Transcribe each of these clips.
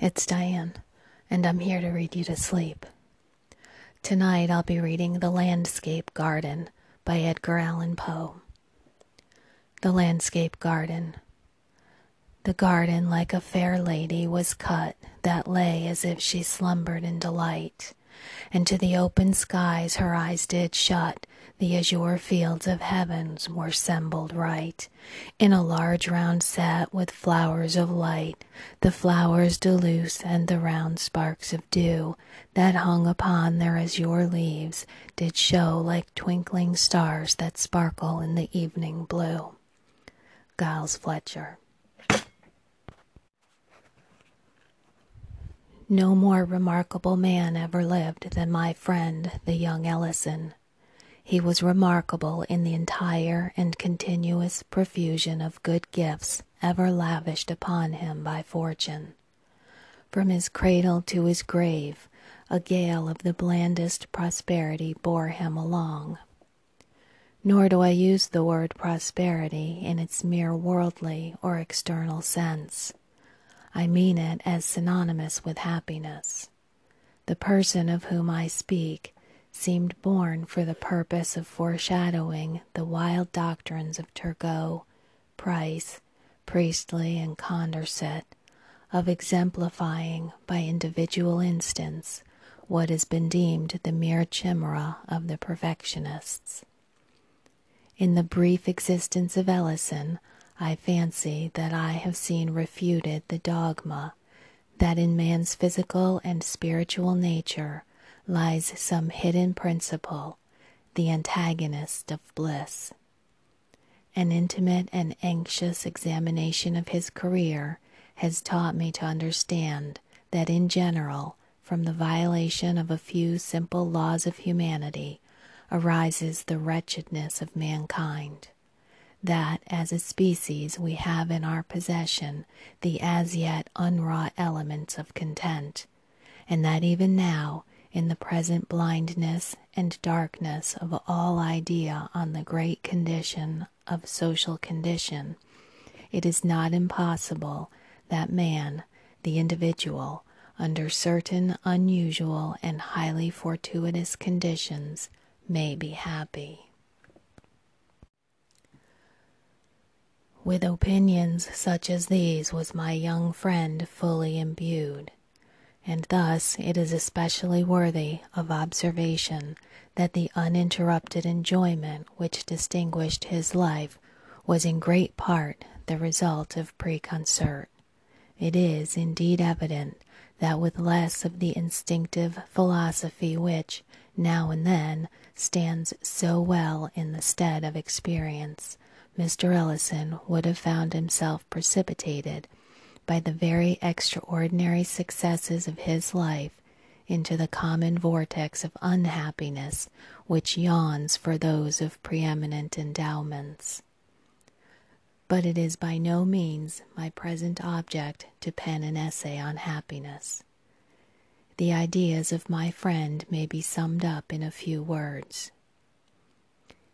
It's Diane, and I'm here to read you to sleep. Tonight I'll be reading The Landscape Garden by Edgar Allan Poe. The Landscape Garden. The garden, like a fair lady, was cut that lay as if she slumbered in delight, and to the open skies her eyes did shut the azure fields of heavens were assembled right in a large round set with flowers of light, the flowers deluce and the round sparks of dew that hung upon their azure leaves did show like twinkling stars that sparkle in the evening blue. Giles Fletcher. No more remarkable man ever lived than my friend, the young Ellison. He was remarkable in the entire and continuous profusion of good gifts ever lavished upon him by fortune. From his cradle to his grave, a gale of the blandest prosperity bore him along. Nor do I use the word prosperity in its mere worldly or external sense. I mean it as synonymous with happiness. The person of whom I speak seemed born for the purpose of foreshadowing the wild doctrines of Turgot, Price, Priestley, and Condorcet, of exemplifying by individual instance what has been deemed the mere chimera of the perfectionists. In the brief existence of Ellison, I fancy that I have seen refuted the dogma that in man's physical and spiritual nature lies some hidden principle, the antagonist of bliss. An intimate and anxious examination of his career has taught me to understand that in general, from the violation of a few simple laws of humanity, arises the wretchedness of mankind. That as a species we have in our possession the as yet unwrought elements of content, and that even now in the present blindness and darkness of all idea on the great condition of social condition, it is not impossible that man, the individual, under certain unusual and highly fortuitous conditions, may be happy. With opinions such as these was my young friend fully imbued and thus it is especially worthy of observation that the uninterrupted enjoyment which distinguished his life was in great part the result of preconcert. It is indeed evident that with less of the instinctive philosophy which, now and then, stands so well in the stead of experience, Mr. Ellison would have found himself precipitated by the very extraordinary successes of his life into the common vortex of unhappiness which yawns for those of preeminent endowments. But it is by no means my present object to pen an essay on happiness. The ideas of my friend may be summed up in a few words.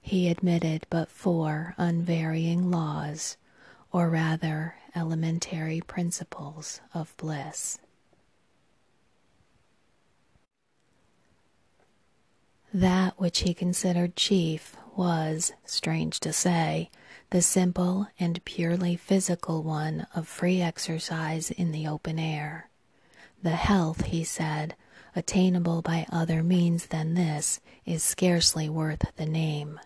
He admitted but four unvarying laws, or rather elementary principles of bliss. That which he considered chief was, strange to say, the simple and purely physical one of free exercise in the open air. The health, he said, attainable by other means than this is scarcely worth the name.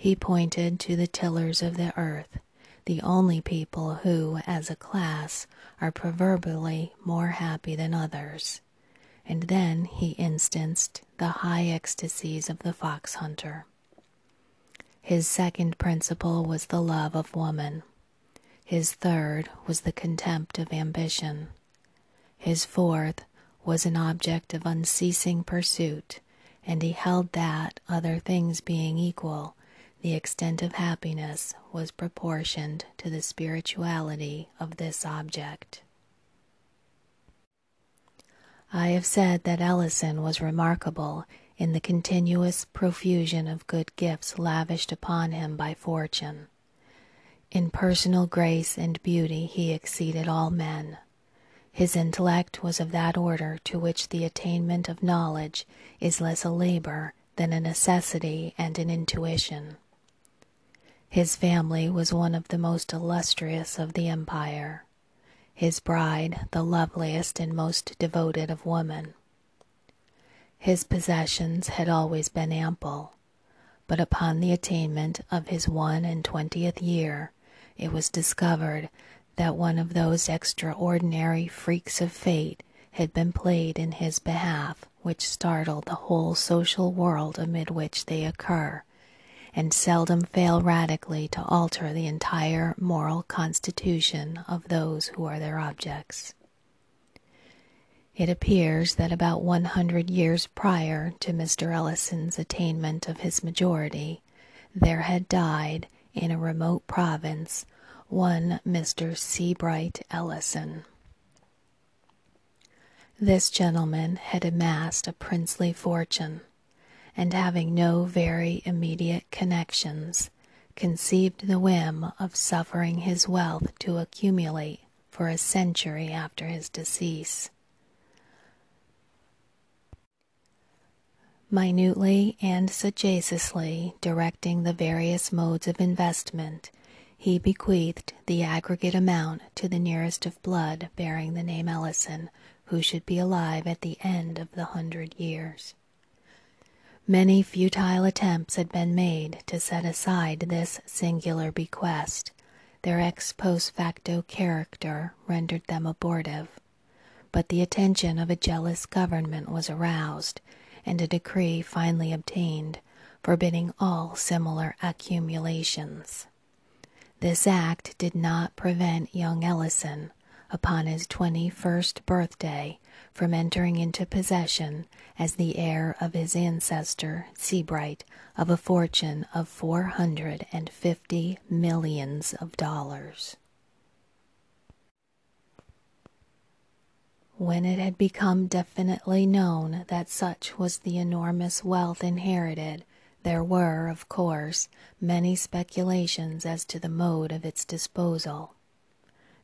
He pointed to the tillers of the earth, the only people who, as a class, are proverbially more happy than others. And then he instanced the high ecstasies of the fox hunter. His second principle was the love of woman. His third was the contempt of ambition. His fourth was an object of unceasing pursuit, and he held that, other things being equal, the extent of happiness was proportioned to the spirituality of this object. I have said that Ellison was remarkable in the continuous profusion of good gifts lavished upon him by fortune. In personal grace and beauty he exceeded all men. His intellect was of that order to which the attainment of knowledge is less a labor than a necessity and an intuition. His family was one of the most illustrious of the empire, his bride the loveliest and most devoted of women. His possessions had always been ample, but upon the attainment of his one and twentieth year it was discovered that one of those extraordinary freaks of fate had been played in his behalf which startle the whole social world amid which they occur, and seldom fail radically to alter the entire moral constitution of those who are their objects. It appears that about one hundred years prior to Mr. Ellison's attainment of his majority, there had died, in a remote province, one Mr. Seabright Ellison. This gentleman had amassed a princely fortune, and having no very immediate connections, conceived the whim of suffering his wealth to accumulate for a century after his decease. Minutely and sagaciously directing the various modes of investment, he bequeathed the aggregate amount to the nearest of blood bearing the name Ellison, who should be alive at the end of the hundred years. Many futile attempts had been made to set aside this singular bequest. Their ex post facto character rendered them abortive. But the attention of a jealous government was aroused, and a decree finally obtained forbidding all similar accumulations. This act did not prevent young Ellison, upon his twenty first birthday, from entering into possession, as the heir of his ancestor Seabright, of a fortune of four hundred and fifty millions of dollars. When it had become definitely known that such was the enormous wealth inherited there were, of course, many speculations as to the mode of its disposal.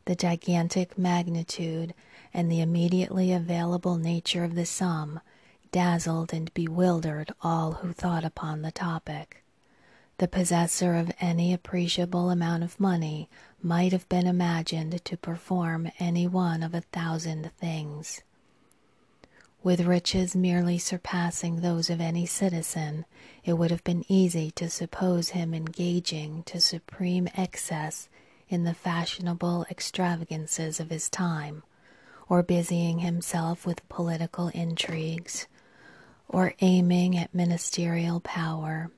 The gigantic magnitude and the immediately available nature of the sum dazzled and bewildered all who thought upon the topic. The possessor of any appreciable amount of money might have been imagined to perform any one of a thousand things. With riches merely surpassing those of any citizen, it would have been easy to suppose him engaging to supreme excess in the fashionable extravagances of his time, or busying himself with political intrigues, or aiming at ministerial power,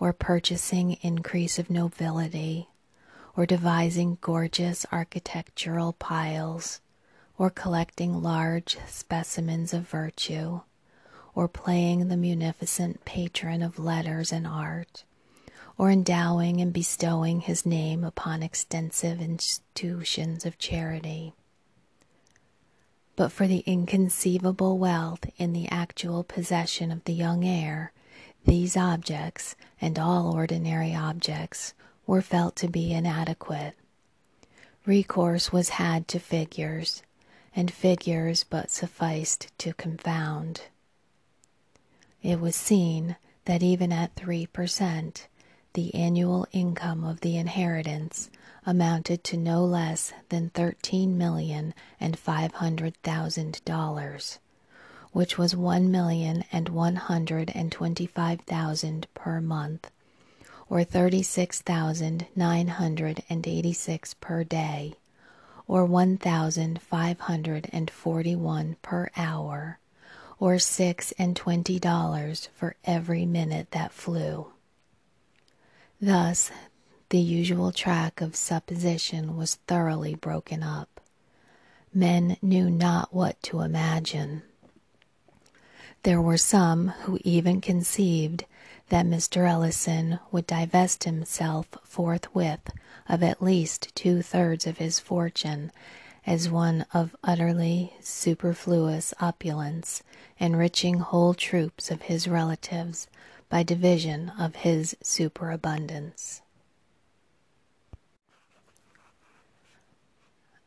or purchasing increase of nobility, or devising gorgeous architectural piles or collecting large specimens of virtue, or playing the munificent patron of letters and art, or endowing and bestowing his name upon extensive institutions of charity. But for the inconceivable wealth in the actual possession of the young heir, these objects, and all ordinary objects, were felt to be inadequate. Recourse was had to figures, and figures but sufficed to confound. It was seen that even at three per cent, the annual income of the inheritance amounted to no less than thirteen million and five hundred thousand dollars, which was one million and one hundred and twenty-five thousand per month, or thirty-six thousand nine hundred and eighty-six per day or 1,541 per hour, or six and twenty dollars for every minute that flew. Thus, the usual track of supposition was thoroughly broken up. Men knew not what to imagine. There were some who even conceived that Mr. Ellison would divest himself forthwith of at least two thirds of his fortune as one of utterly superfluous opulence, enriching whole troops of his relatives by division of his superabundance.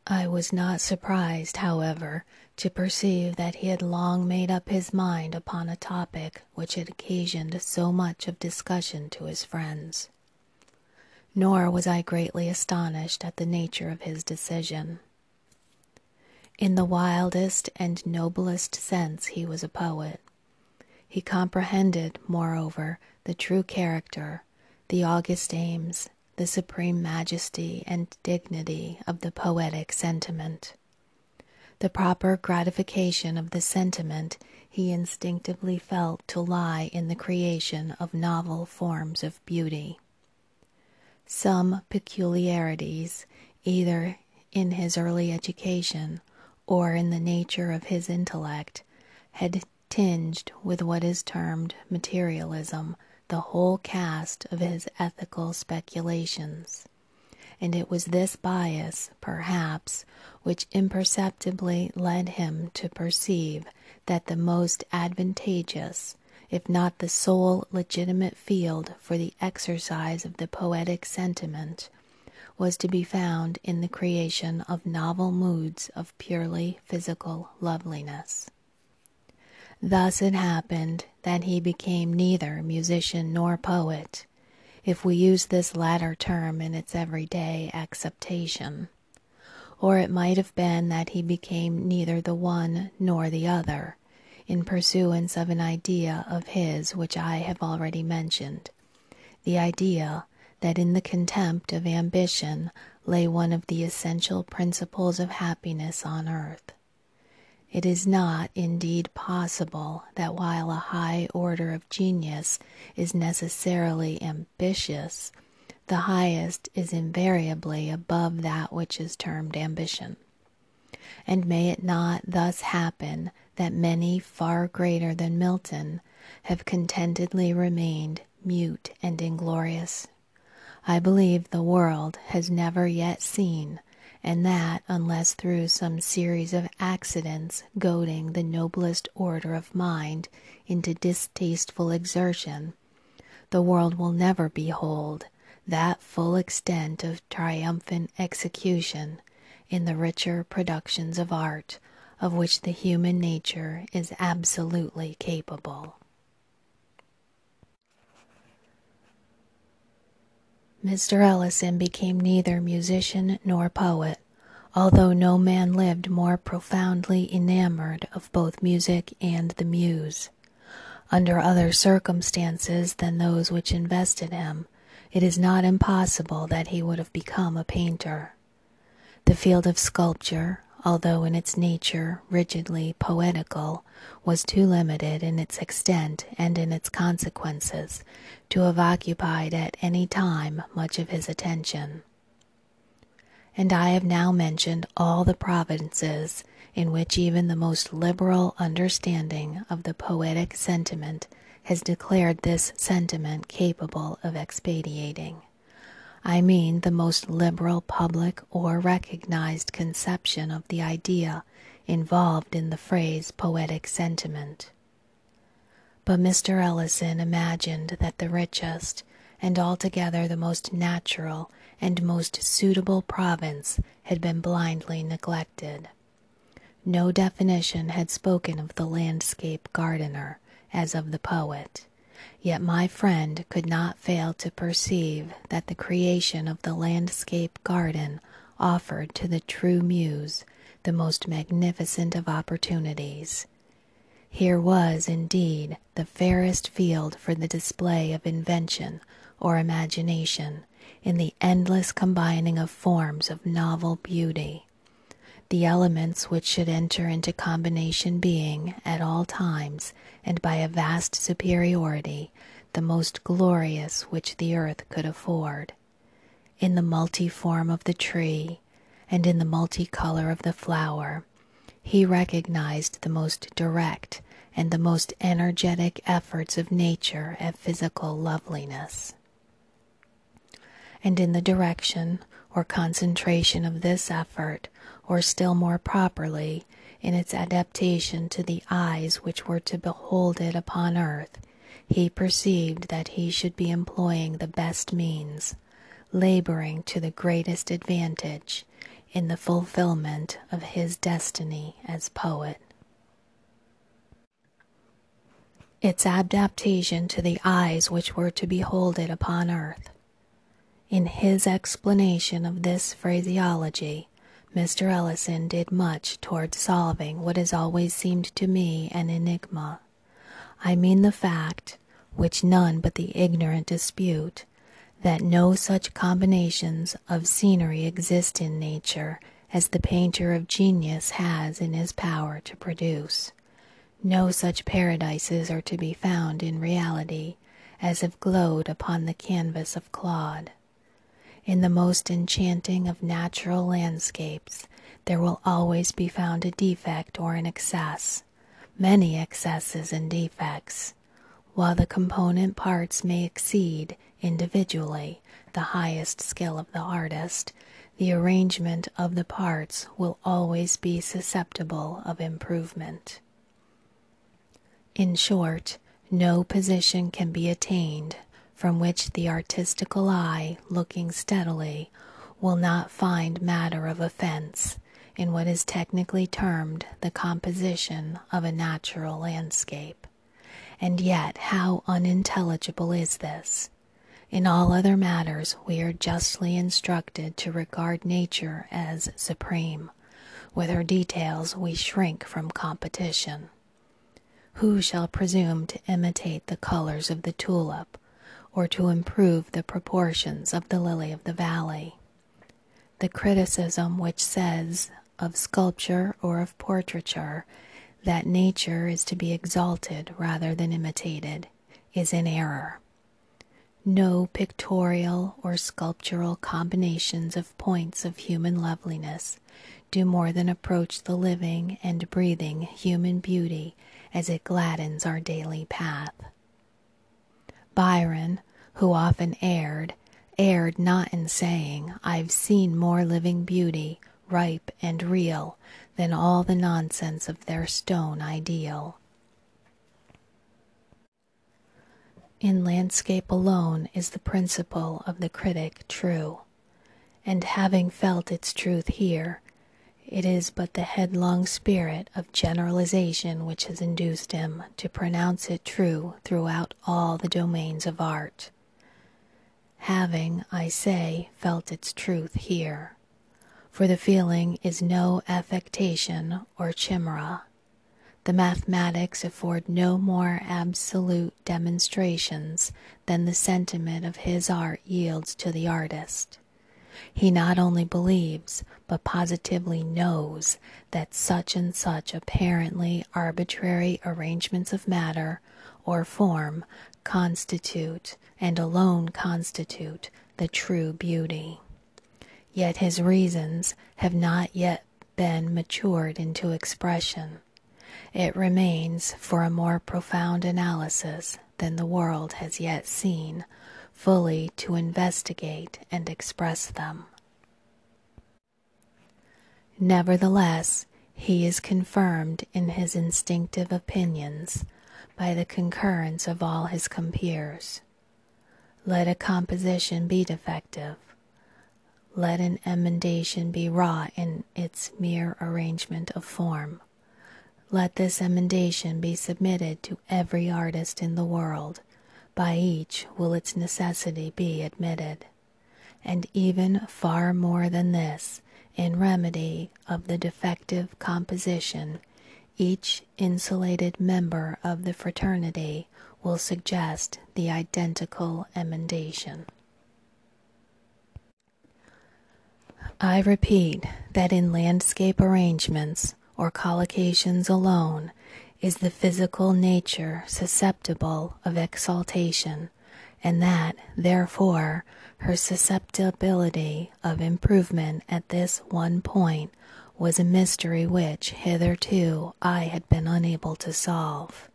I was not surprised, however, to perceive that he had long made up his mind upon a topic which had occasioned so much of discussion to his friends. Nor was I greatly astonished at the nature of his decision. In the wildest and noblest sense he was a poet. He comprehended, moreover, the true character, the august aims, the supreme majesty and dignity of the poetic sentiment. The proper gratification of the sentiment he instinctively felt to lie in the creation of novel forms of beauty. Some peculiarities, either in his early education or in the nature of his intellect, had tinged with what is termed materialism the whole cast of his ethical speculations and it was this bias, perhaps, which imperceptibly led him to perceive that the most advantageous, if not the sole legitimate field for the exercise of the poetic sentiment, was to be found in the creation of novel moods of purely physical loveliness. Thus it happened that he became neither musician nor poet, if we use this latter term in its everyday acceptation. Or it might have been that he became neither the one nor the other, in pursuance of an idea of his which I have already mentioned the idea that in the contempt of ambition lay one of the essential principles of happiness on earth. It is not, indeed, possible that while a high order of genius is necessarily ambitious, the highest is invariably above that which is termed ambition. And may it not thus happen that many far greater than Milton have contentedly remained mute and inglorious? I believe the world has never yet seen and that unless through some series of accidents goading the noblest order of mind into distasteful exertion, the world will never behold that full extent of triumphant execution in the richer productions of art of which the human nature is absolutely capable. Mr. Ellison became neither musician nor poet, although no man lived more profoundly enamored of both music and the muse. Under other circumstances than those which invested him, it is not impossible that he would have become a painter. The field of sculpture, although in its nature rigidly poetical, was too limited in its extent and in its consequences to have occupied at any time much of his attention. And I have now mentioned all the provinces in which even the most liberal understanding of the poetic sentiment has declared this sentiment capable of expatiating. I mean the most liberal public or recognized conception of the idea involved in the phrase poetic sentiment. But Mr. Ellison imagined that the richest and altogether the most natural and most suitable province had been blindly neglected. No definition had spoken of the landscape gardener as of the poet. Yet my friend could not fail to perceive that the creation of the landscape garden offered to the true muse the most magnificent of opportunities. Here was, indeed, the fairest field for the display of invention or imagination in the endless combining of forms of novel beauty, the elements which should enter into combination being, at all times, and by a vast superiority, the most glorious which the earth could afford. In the multiform of the tree, and in the multicolor of the flower, he recognized the most direct and the most energetic efforts of nature at physical loveliness. And in the direction or concentration of this effort, or still more properly, in its adaptation to the eyes which were to behold it upon earth, he perceived that he should be employing the best means, laboring to the greatest advantage, in the fulfillment of his destiny as poet. Its adaptation to the eyes which were to behold it upon earth. In his explanation of this phraseology, Mr. Ellison did much toward solving what has always seemed to me an enigma. I mean the fact, which none but the ignorant dispute, that no such combinations of scenery exist in nature as the painter of genius has in his power to produce. No such paradises are to be found in reality as have glowed upon the canvas of Claude. In the most enchanting of natural landscapes, there will always be found a defect or an excess, many excesses and defects, while the component parts may exceed individually the highest skill of the artist, the arrangement of the parts will always be susceptible of improvement. In short, no position can be attained from which the artistical eye, looking steadily, will not find matter of offense in what is technically termed the composition of a natural landscape. And yet, how unintelligible is this! In all other matters, we are justly instructed to regard nature as supreme. With her details, we shrink from competition. Who shall presume to imitate the colors of the tulip, or to improve the proportions of the lily of the valley? The criticism which says of sculpture or of portraiture that nature is to be exalted rather than imitated is in error. No pictorial or sculptural combinations of points of human loveliness do more than approach the living and breathing human beauty as it gladdens our daily path. Byron, who often erred, erred not in saying, I've seen more living beauty, ripe and real, than all the nonsense of their stone ideal. In landscape alone is the principle of the critic true, and having felt its truth here, it is but the headlong spirit of generalization which has induced him to pronounce it true throughout all the domains of art. Having, I say, felt its truth here, for the feeling is no affectation or chimera the mathematics afford no more absolute demonstrations than the sentiment of his art yields to the artist. He not only believes, but positively knows that such and such apparently arbitrary arrangements of matter or form constitute, and alone constitute, the true beauty. Yet his reasons have not yet been matured into expression it remains for a more profound analysis than the world has yet seen fully to investigate and express them. Nevertheless, he is confirmed in his instinctive opinions by the concurrence of all his compeers. Let a composition be defective, let an emendation be wrought in its mere arrangement of form. Let this emendation be submitted to every artist in the world, by each will its necessity be admitted. And even far more than this, in remedy of the defective composition, each insulated member of the fraternity will suggest the identical emendation. I repeat that in landscape arrangements, or collocations alone is the physical nature susceptible of exaltation, and that, therefore, her susceptibility of improvement at this one point was a mystery which hitherto I had been unable to solve.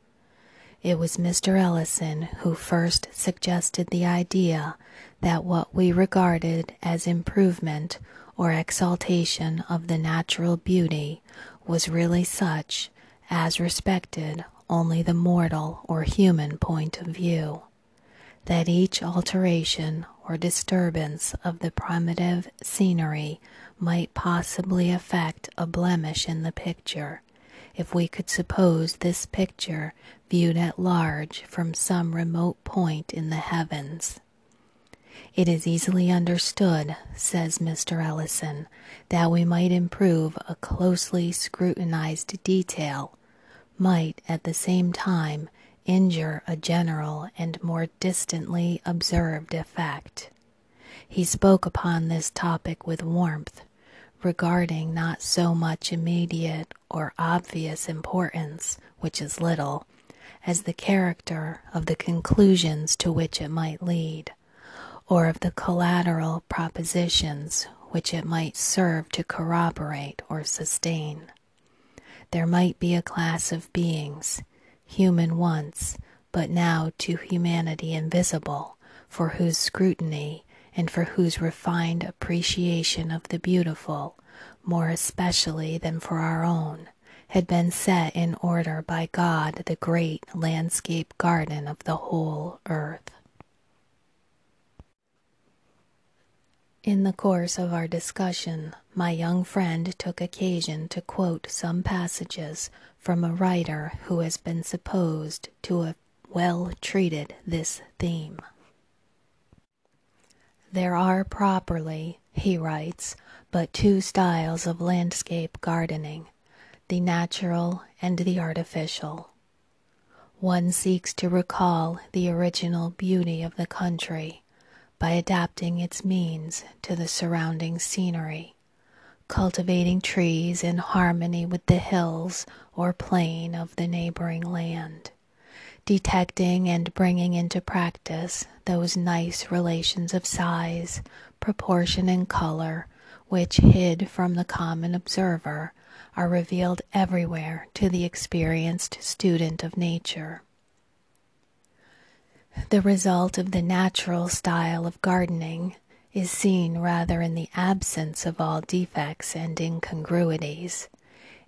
It was Mr. Ellison who first suggested the idea that what we regarded as improvement or exaltation of the natural beauty was really such as respected only the mortal or human point of view. That each alteration or disturbance of the primitive scenery might possibly affect a blemish in the picture, if we could suppose this picture viewed at large from some remote point in the heavens. It is easily understood, says Mr. Ellison, that we might improve a closely scrutinized detail, might at the same time injure a general and more distantly observed effect. He spoke upon this topic with warmth, regarding not so much immediate or obvious importance, which is little, as the character of the conclusions to which it might lead, or of the collateral propositions which it might serve to corroborate or sustain. There might be a class of beings, human once, but now to humanity invisible, for whose scrutiny and for whose refined appreciation of the beautiful, more especially than for our own, had been set in order by God the great landscape garden of the whole earth. In the course of our discussion, my young friend took occasion to quote some passages from a writer who has been supposed to have well treated this theme. There are properly, he writes, but two styles of landscape gardening the natural and the artificial. One seeks to recall the original beauty of the country by adapting its means to the surrounding scenery, cultivating trees in harmony with the hills or plain of the neighboring land detecting and bringing into practice those nice relations of size, proportion, and color which, hid from the common observer, are revealed everywhere to the experienced student of nature. The result of the natural style of gardening is seen rather in the absence of all defects and incongruities,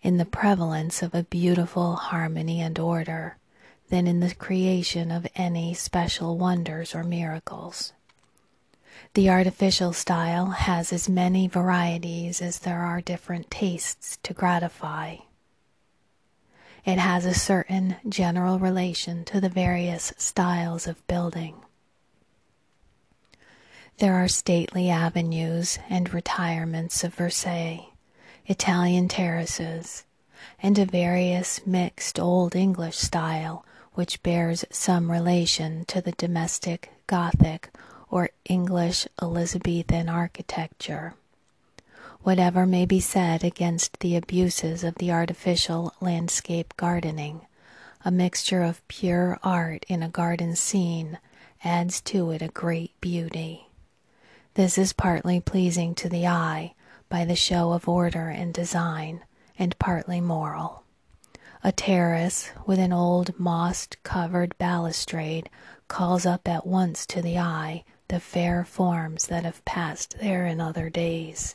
in the prevalence of a beautiful harmony and order, than in the creation of any special wonders or miracles. The artificial style has as many varieties as there are different tastes to gratify. It has a certain general relation to the various styles of building. There are stately avenues and retirements of Versailles, Italian terraces, and a various mixed Old English style which bears some relation to the domestic Gothic or English Elizabethan architecture. Whatever may be said against the abuses of the artificial landscape gardening, a mixture of pure art in a garden scene adds to it a great beauty. This is partly pleasing to the eye by the show of order and design, and partly moral. A terrace with an old moss covered balustrade calls up at once to the eye the fair forms that have passed there in other days.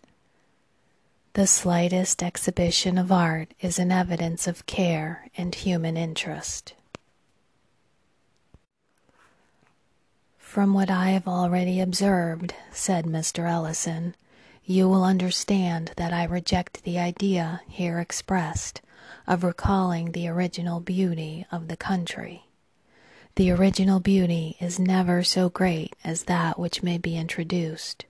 The slightest exhibition of art is an evidence of care and human interest. From what I have already observed, said Mr. Ellison, you will understand that I reject the idea here expressed of recalling the original beauty of the country. The original beauty is never so great as that which may be introduced.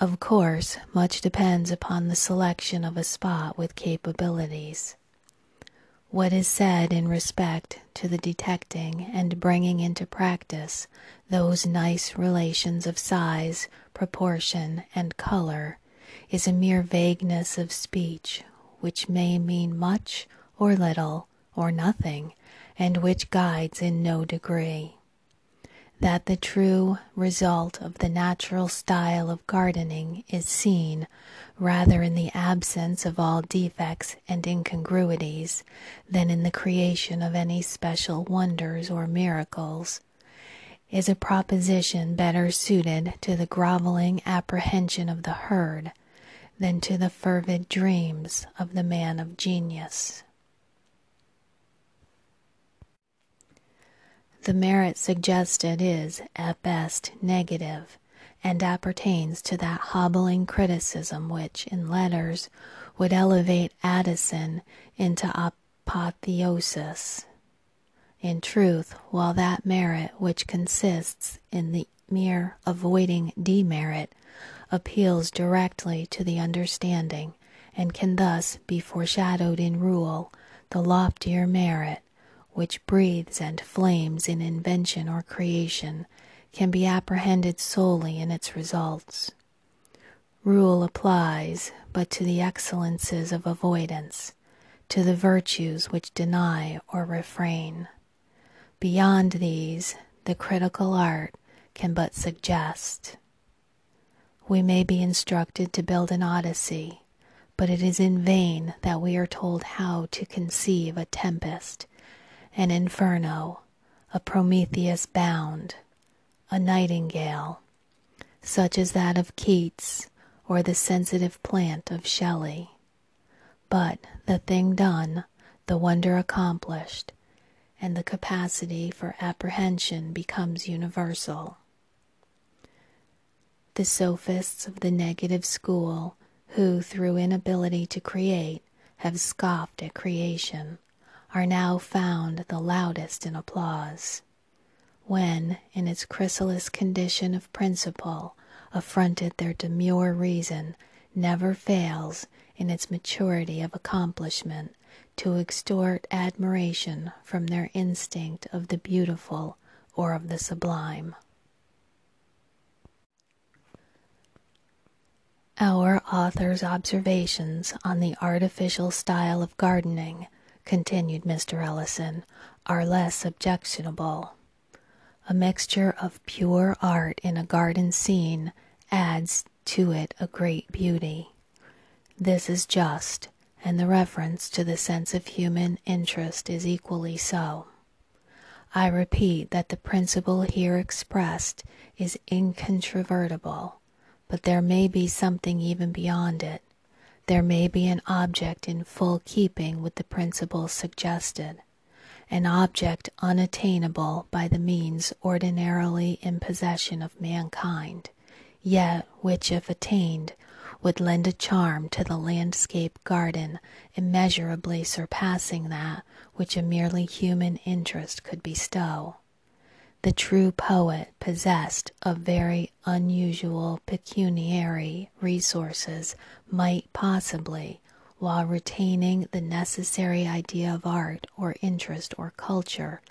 Of course, much depends upon the selection of a spot with capabilities. What is said in respect to the detecting and bringing into practice those nice relations of size, proportion, and color is a mere vagueness of speech which may mean much or little or nothing, and which guides in no degree. That the true result of the natural style of gardening is seen rather in the absence of all defects and incongruities than in the creation of any special wonders or miracles, is a proposition better suited to the groveling apprehension of the herd than to the fervid dreams of the man of genius. The merit suggested is, at best, negative, and appertains to that hobbling criticism which, in letters, would elevate Addison into apotheosis. In truth, while that merit which consists in the mere avoiding demerit appeals directly to the understanding, and can thus be foreshadowed in rule, the loftier merit, which breathes and flames in invention or creation, can be apprehended solely in its results. Rule applies but to the excellences of avoidance, to the virtues which deny or refrain. Beyond these, the critical art can but suggest. We may be instructed to build an Odyssey, but it is in vain that we are told how to conceive a tempest, an inferno, a Prometheus bound, a nightingale, such as that of Keats or the sensitive plant of Shelley. But the thing done, the wonder accomplished, and the capacity for apprehension becomes universal. The sophists of the negative school, who through inability to create have scoffed at creation, are now found the loudest in applause. When, in its chrysalis condition of principle, affronted their demure reason never fails, in its maturity of accomplishment, to extort admiration from their instinct of the beautiful or of the sublime. Our author's observations on the artificial style of gardening, continued Mr. Ellison, are less objectionable. A mixture of pure art in a garden scene adds to it a great beauty. This is just, and the reference to the sense of human interest is equally so. I repeat that the principle here expressed is incontrovertible but there may be something even beyond it. There may be an object in full keeping with the principles suggested, an object unattainable by the means ordinarily in possession of mankind, yet which, if attained, would lend a charm to the landscape garden immeasurably surpassing that which a merely human interest could bestow the true poet possessed of very unusual pecuniary resources might possibly, while retaining the necessary idea of art or interest or culture,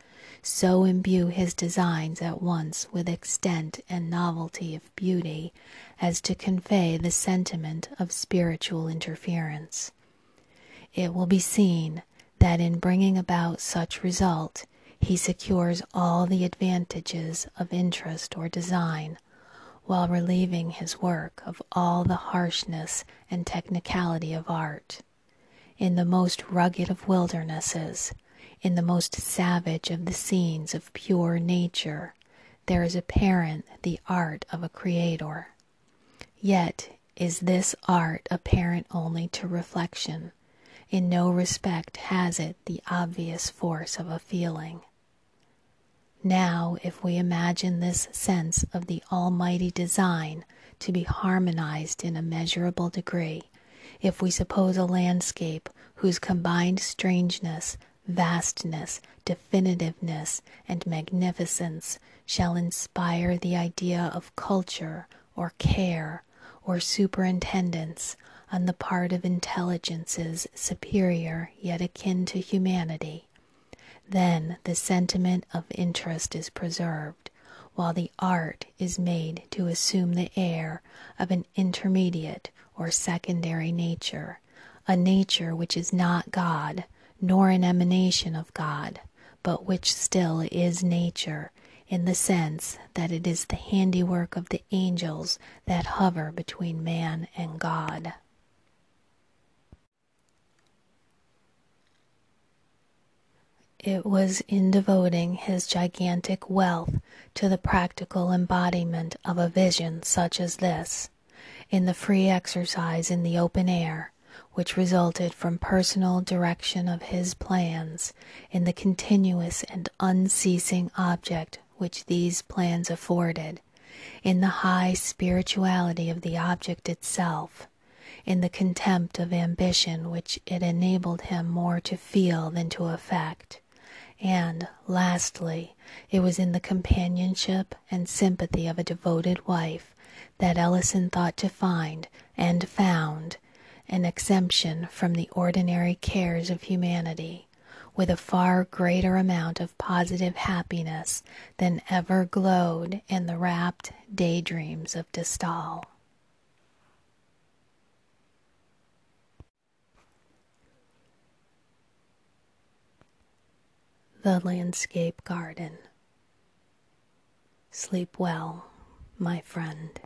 so imbue his designs at once with extent and novelty of beauty as to convey the sentiment of spiritual interference. It will be seen that in bringing about such result he secures all the advantages of interest or design, while relieving his work of all the harshness and technicality of art. In the most rugged of wildernesses, in the most savage of the scenes of pure nature, there is apparent the art of a creator. Yet is this art apparent only to reflection. In no respect has it the obvious force of a feeling. Now, if we imagine this sense of the Almighty design to be harmonized in a measurable degree, if we suppose a landscape whose combined strangeness, vastness, definitiveness, and magnificence shall inspire the idea of culture or care or superintendence on the part of intelligences superior yet akin to humanity, then the sentiment of interest is preserved, while the art is made to assume the air of an intermediate or secondary nature, a nature which is not God, nor an emanation of God, but which still is nature, in the sense that it is the handiwork of the angels that hover between man and God. It was in devoting his gigantic wealth to the practical embodiment of a vision such as this, in the free exercise in the open air, which resulted from personal direction of his plans in the continuous and unceasing object which these plans afforded, in the high spirituality of the object itself, in the contempt of ambition which it enabled him more to feel than to affect, and, lastly, it was in the companionship and sympathy of a devoted wife that Ellison thought to find, and found, an exemption from the ordinary cares of humanity, with a far greater amount of positive happiness than ever glowed in the rapt daydreams of De Stael. The Landscape Garden Sleep well, my friend.